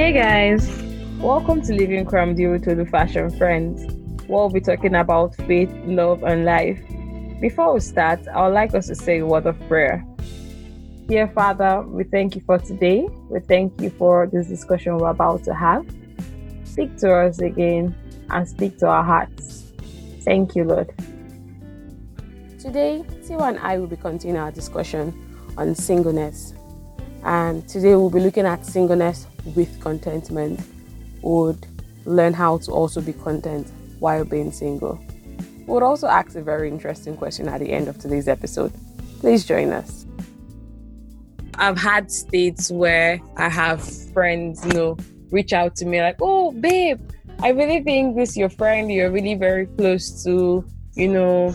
Hey guys, welcome to Living Cram Deal with the Fashion Friends. We'll be talking about faith, love, and life. Before we start, I would like us to say a word of prayer. Dear Father, we thank you for today. We thank you for this discussion we're about to have. Speak to us again and speak to our hearts. Thank you, Lord. Today, Tiwa and I will be continuing our discussion on singleness. And today we'll be looking at singleness with contentment. Would learn how to also be content while being single. We'll also ask a very interesting question at the end of today's episode. Please join us. I've had states where I have friends, you know, reach out to me like, oh, babe, I really think this your friend you're really very close to, you know,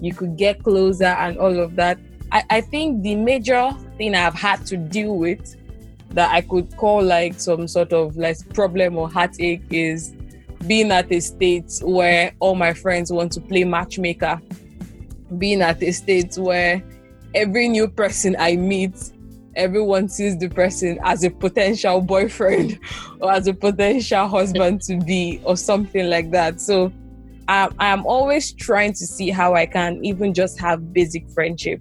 you could get closer and all of that. I, I think the major thing I've had to deal with that I could call like some sort of like problem or heartache is being at a state where all my friends want to play matchmaker, being at a state where every new person I meet everyone sees the person as a potential boyfriend or as a potential husband to be or something like that. So I'm, I'm always trying to see how i can even just have basic friendship.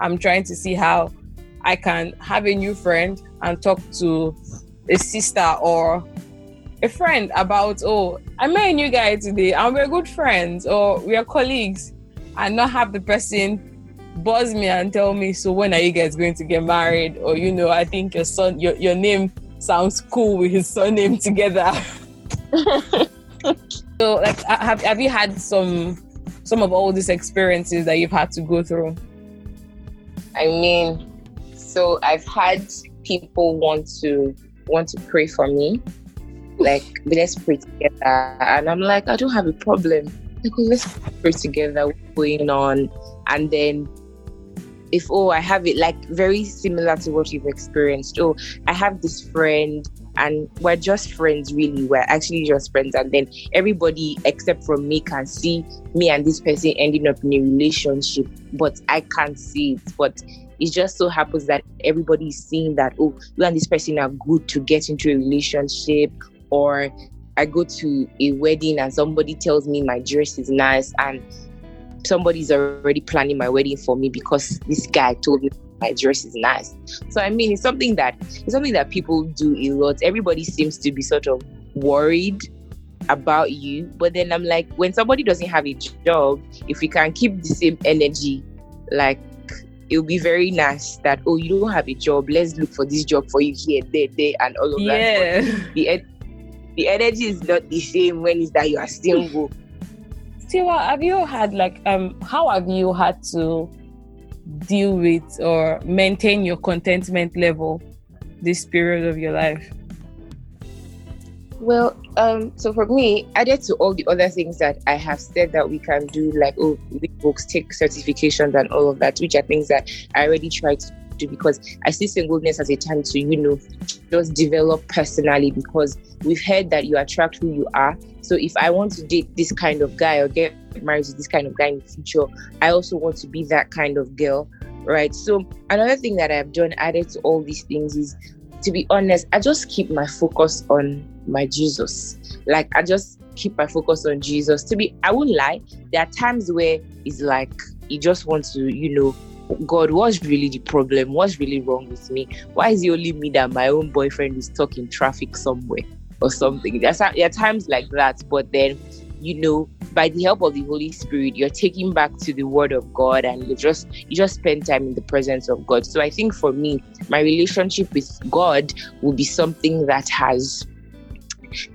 I'm trying to see how i can have a new friend and talk to a sister or a friend about oh i met a new guy today and we're good friends or we are colleagues and not have the person buzz me and tell me, so when are you guys going to get married? Or you know, I think your son, your your name sounds cool with his surname together. so, like, have have you had some some of all these experiences that you've had to go through? I mean, so I've had people want to want to pray for me, like let's pray together, and I'm like, I don't have a problem. Like, let's pray together. What's going on? And then if oh i have it like very similar to what you've experienced oh i have this friend and we're just friends really. We're actually just friends and then everybody except for me can see me and this person ending up in a relationship but i can't see it. But it just so happens that everybody is seeing that oh you and this person are good to get into a relationship or i go to a wedding and somebody tells me my dress is nice and somebody's already planning my wedding for me because this guy told me my dress is nice. So I mean, it's something that it's something that people do a lot. Everybody seems to be sort of worried about you, but then I'm like, when somebody doesn't have a job, if we can keep the same energy, like it'll be very nice that oh, you don't have a job. Let's look for this job for you here, there, there, and all of yeah. that. But the the energy is not the same when it's that you are single. Tiwa, have you had like um how have you had to deal with or maintain your contentment level this period of your life? Well, um, so for me, added to all the other things that I have said that we can do, like oh, read books, take certifications, and all of that, which are things that I already tried to do because I see singleness as a time to, you know, just develop personally because we've heard that you attract who you are. So if I want to date this kind of guy or get married to this kind of guy in the future, I also want to be that kind of girl. Right. So another thing that I've done added to all these things is to be honest, I just keep my focus on my Jesus. Like I just keep my focus on Jesus. To be I won't lie, there are times where it's like you just want to, you know, God, what's really the problem? What's really wrong with me? Why is it only me that my own boyfriend is stuck in traffic somewhere or something? There's there are times like that, but then you know, by the help of the Holy Spirit, you're taking back to the Word of God, and you just you just spend time in the presence of God. So I think for me, my relationship with God will be something that has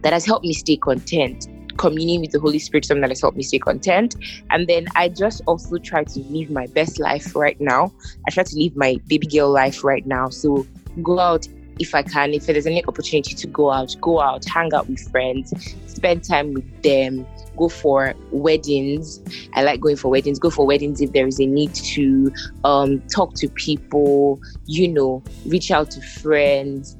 that has helped me stay content communing with the Holy Spirit, something that has helped me stay content. And then I just also try to live my best life right now. I try to live my baby girl life right now. So go out if I can, if there's any opportunity to go out, go out, hang out with friends, spend time with them, go for weddings. I like going for weddings. Go for weddings if there is a need to um, talk to people, you know, reach out to friends,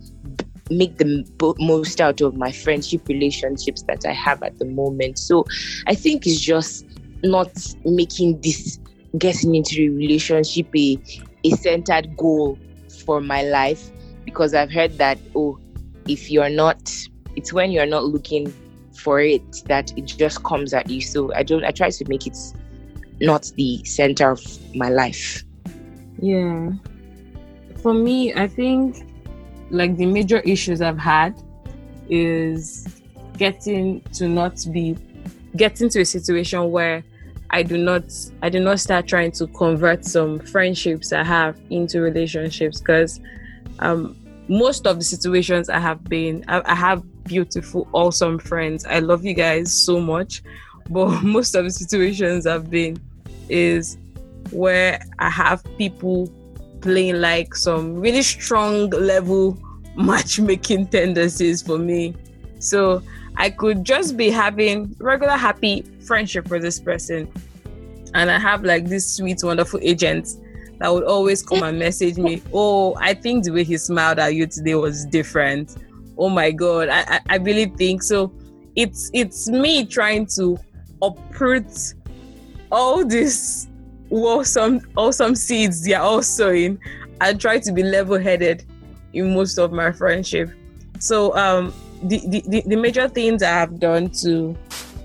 make the most out of my friendship relationships that I have at the moment. So I think it's just not making this getting into a relationship a, a centered goal for my life because I've heard that, oh, if you're not, it's when you're not looking for it that it just comes at you. So I don't, I try to make it not the center of my life. Yeah. For me, I think like the major issues I've had is getting to not be getting to a situation where I do not I do not start trying to convert some friendships I have into relationships because um, most of the situations I have been I, I have beautiful awesome friends. I love you guys so much. But most of the situations I've been is where I have people playing like some really strong level matchmaking tendencies for me so I could just be having regular happy friendship with this person. And I have like this sweet, wonderful agent that would always come and message me, Oh, I think the way he smiled at you today was different. Oh my god, I, I, I really think so. It's it's me trying to uproot all these awesome awesome seeds they are all sowing and try to be level-headed in most of my friendship. So um the, the, the major things I have done to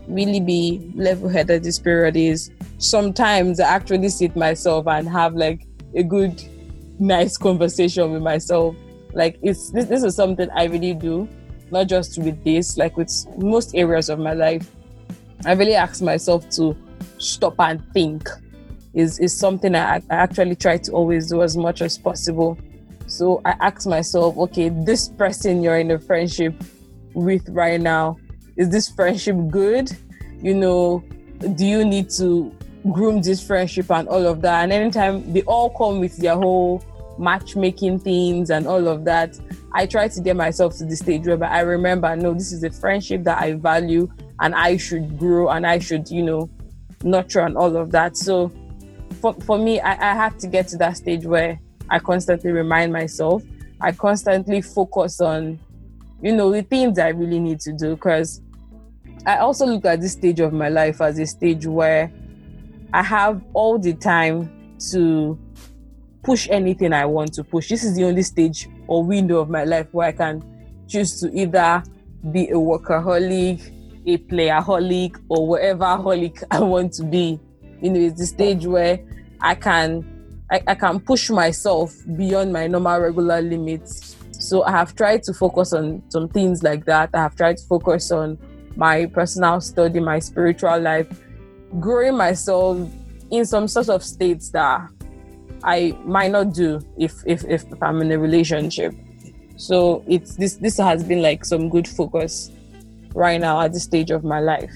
really be level headed this period is sometimes I actually sit myself and have like a good, nice conversation with myself. Like it's this, this is something I really do, not just with this, like with most areas of my life. I really ask myself to stop and think. Is is something I, I actually try to always do as much as possible. So I ask myself, okay, this person you're in a friendship with right now? Is this friendship good? You know, do you need to groom this friendship and all of that? And anytime they all come with their whole matchmaking things and all of that, I try to get myself to the stage where I remember, no, this is a friendship that I value and I should grow and I should, you know, nurture and all of that. So for, for me, I, I have to get to that stage where I constantly remind myself, I constantly focus on you know, the things I really need to do. Because I also look at this stage of my life as a stage where I have all the time to push anything I want to push. This is the only stage or window of my life where I can choose to either be a workaholic, a playerholic, or whatever holic I want to be. You know, it's the stage where I can I, I can push myself beyond my normal regular limits so I have tried to focus on some things like that. I have tried to focus on my personal study, my spiritual life, growing myself in some sort of states that I might not do if if, if I'm in a relationship. So it's this this has been like some good focus right now at this stage of my life.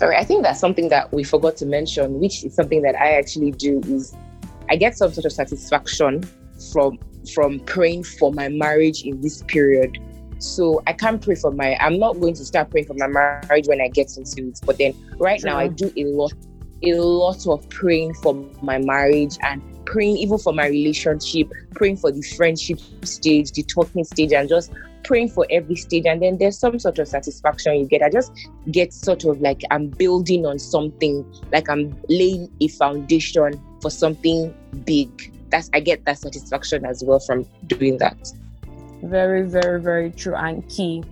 Sorry, I think that's something that we forgot to mention, which is something that I actually do is I get some sort of satisfaction from from praying for my marriage in this period. So I can't pray for my. I'm not going to start praying for my marriage when I get into it. But then right now I do a lot, a lot of praying for my marriage and praying even for my relationship, praying for the friendship stage, the talking stage, and just praying for every stage. And then there's some sort of satisfaction you get. I just get sort of like I'm building on something, like I'm laying a foundation for something big that's I get that satisfaction as well from doing that. Very, very, very true and key.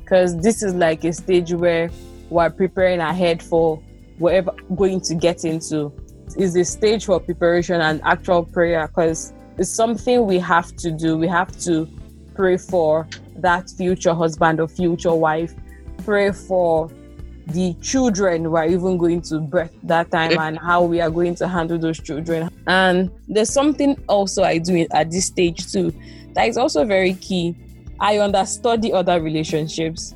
Because this is like a stage where we're preparing ahead for whatever going to get into. Is a stage for preparation and actual prayer because it's something we have to do. We have to pray for that future husband or future wife. Pray for the children we're even going to birth that time and how we are going to handle those children. And there's something also I do at this stage too that is also very key. I understand the other relationships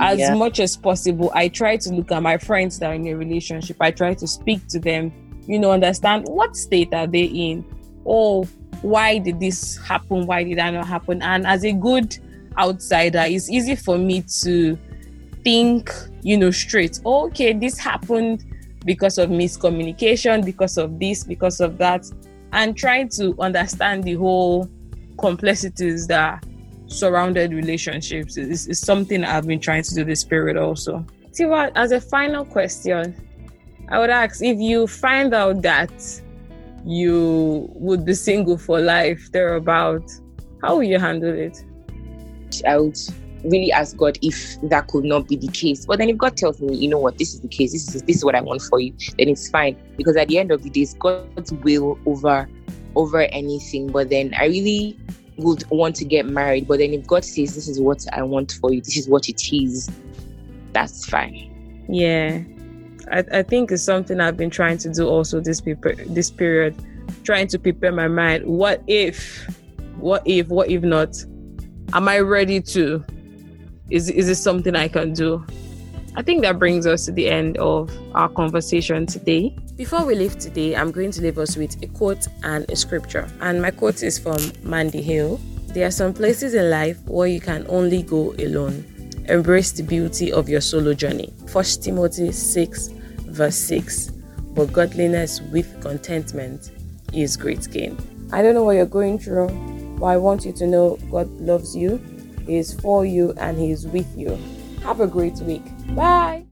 as yeah. much as possible. I try to look at my friends that are in a relationship. I try to speak to them, you know, understand what state are they in. Oh, why did this happen? Why did that not happen? And as a good outsider, it's easy for me to think, you know, straight. Oh, okay, this happened because of miscommunication, because of this, because of that, and trying to understand the whole complexities that surrounded relationships is, is something I've been trying to do this period also. Tiwa, as a final question, I would ask if you find out that you would be single for life thereabout, how will you handle it? I would really ask God if that could not be the case. But then if God tells me, you know what, this is the case, this is this is what I want for you, then it's fine. Because at the end of the day, it's God's will over over anything. But then I really would want to get married. But then if God says this is what I want for you, this is what it is, that's fine. Yeah. I, I think it's something I've been trying to do also this this period, trying to prepare my mind. What if, what if, what if not? Am I ready to? Is is this something I can do? I think that brings us to the end of our conversation today. Before we leave today, I'm going to leave us with a quote and a scripture. And my quote is from Mandy Hale. There are some places in life where you can only go alone. Embrace the beauty of your solo journey. 1 Timothy 6, verse 6. But godliness with contentment is great gain. I don't know what you're going through, I want you to know God loves you, He is for you, and He is with you. Have a great week. Bye.